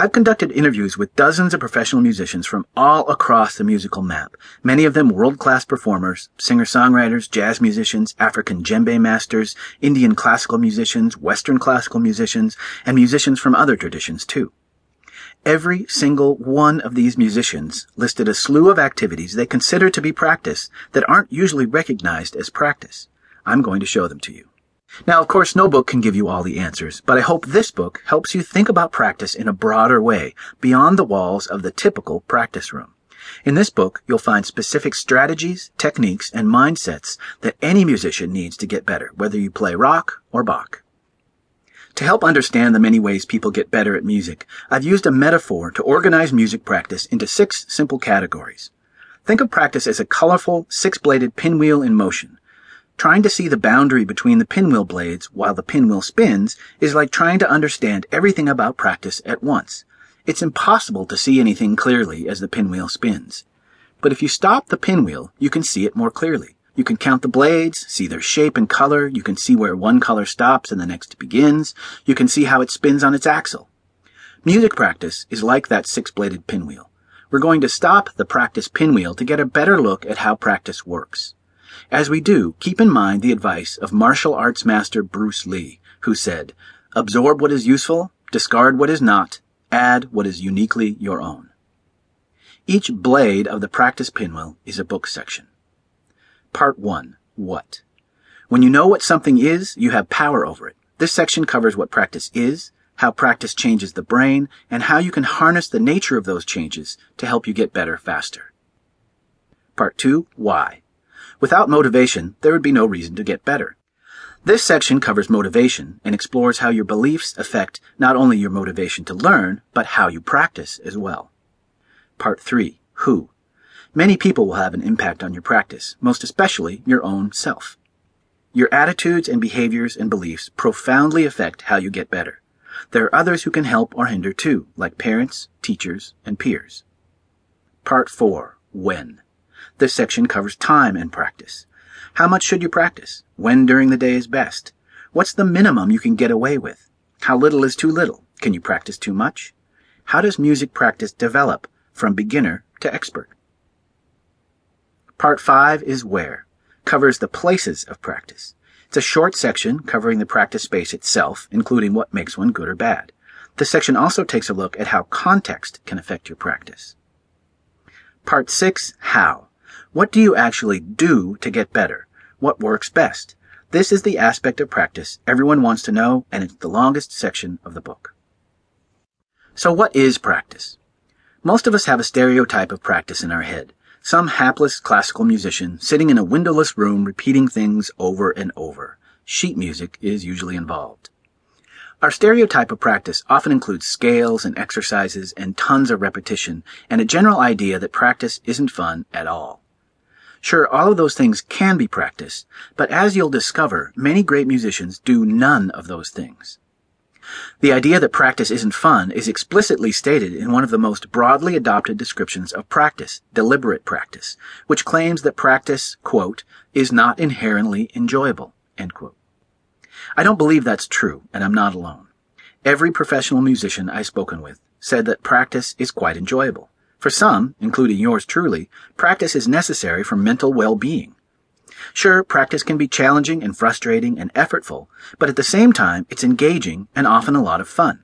I've conducted interviews with dozens of professional musicians from all across the musical map, many of them world class performers, singer songwriters, jazz musicians, African djembe masters, Indian classical musicians, Western classical musicians, and musicians from other traditions too. Every single one of these musicians listed a slew of activities they consider to be practice that aren't usually recognized as practice. I'm going to show them to you. Now, of course, no book can give you all the answers, but I hope this book helps you think about practice in a broader way, beyond the walls of the typical practice room. In this book, you'll find specific strategies, techniques, and mindsets that any musician needs to get better, whether you play rock or Bach. To help understand the many ways people get better at music, I've used a metaphor to organize music practice into six simple categories. Think of practice as a colorful, six-bladed pinwheel in motion. Trying to see the boundary between the pinwheel blades while the pinwheel spins is like trying to understand everything about practice at once. It's impossible to see anything clearly as the pinwheel spins. But if you stop the pinwheel, you can see it more clearly. You can count the blades, see their shape and color, you can see where one color stops and the next begins, you can see how it spins on its axle. Music practice is like that six-bladed pinwheel. We're going to stop the practice pinwheel to get a better look at how practice works. As we do, keep in mind the advice of martial arts master Bruce Lee, who said, Absorb what is useful, discard what is not, add what is uniquely your own. Each blade of the practice pinwheel is a book section. Part 1. What? When you know what something is, you have power over it. This section covers what practice is, how practice changes the brain, and how you can harness the nature of those changes to help you get better faster. Part 2. Why? Without motivation, there would be no reason to get better. This section covers motivation and explores how your beliefs affect not only your motivation to learn, but how you practice as well. Part 3. Who? Many people will have an impact on your practice, most especially your own self. Your attitudes and behaviors and beliefs profoundly affect how you get better. There are others who can help or hinder too, like parents, teachers, and peers. Part 4. When? This section covers time and practice. How much should you practice? When during the day is best? What's the minimum you can get away with? How little is too little? Can you practice too much? How does music practice develop from beginner to expert? Part 5 is Where, covers the places of practice. It's a short section covering the practice space itself, including what makes one good or bad. This section also takes a look at how context can affect your practice. Part 6 How what do you actually do to get better? What works best? This is the aspect of practice everyone wants to know, and it's the longest section of the book. So, what is practice? Most of us have a stereotype of practice in our head. Some hapless classical musician sitting in a windowless room repeating things over and over. Sheet music is usually involved. Our stereotype of practice often includes scales and exercises and tons of repetition and a general idea that practice isn't fun at all. Sure, all of those things can be practiced, but as you'll discover, many great musicians do none of those things. The idea that practice isn't fun is explicitly stated in one of the most broadly adopted descriptions of practice, deliberate practice, which claims that practice, quote, is not inherently enjoyable, end quote. I don't believe that's true, and I'm not alone. Every professional musician I've spoken with said that practice is quite enjoyable. For some, including yours truly, practice is necessary for mental well-being. Sure, practice can be challenging and frustrating and effortful, but at the same time, it's engaging and often a lot of fun.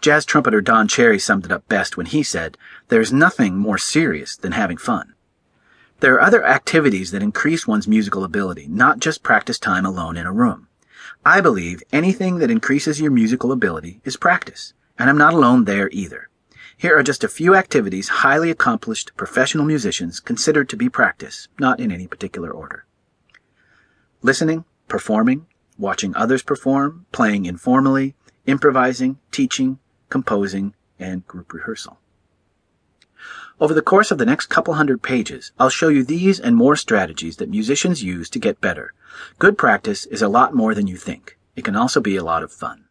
Jazz trumpeter Don Cherry summed it up best when he said, There's nothing more serious than having fun. There are other activities that increase one's musical ability, not just practice time alone in a room. I believe anything that increases your musical ability is practice, and I'm not alone there either. Here are just a few activities highly accomplished professional musicians considered to be practice, not in any particular order. Listening, performing, watching others perform, playing informally, improvising, teaching, composing, and group rehearsal. Over the course of the next couple hundred pages, I'll show you these and more strategies that musicians use to get better. Good practice is a lot more than you think. It can also be a lot of fun.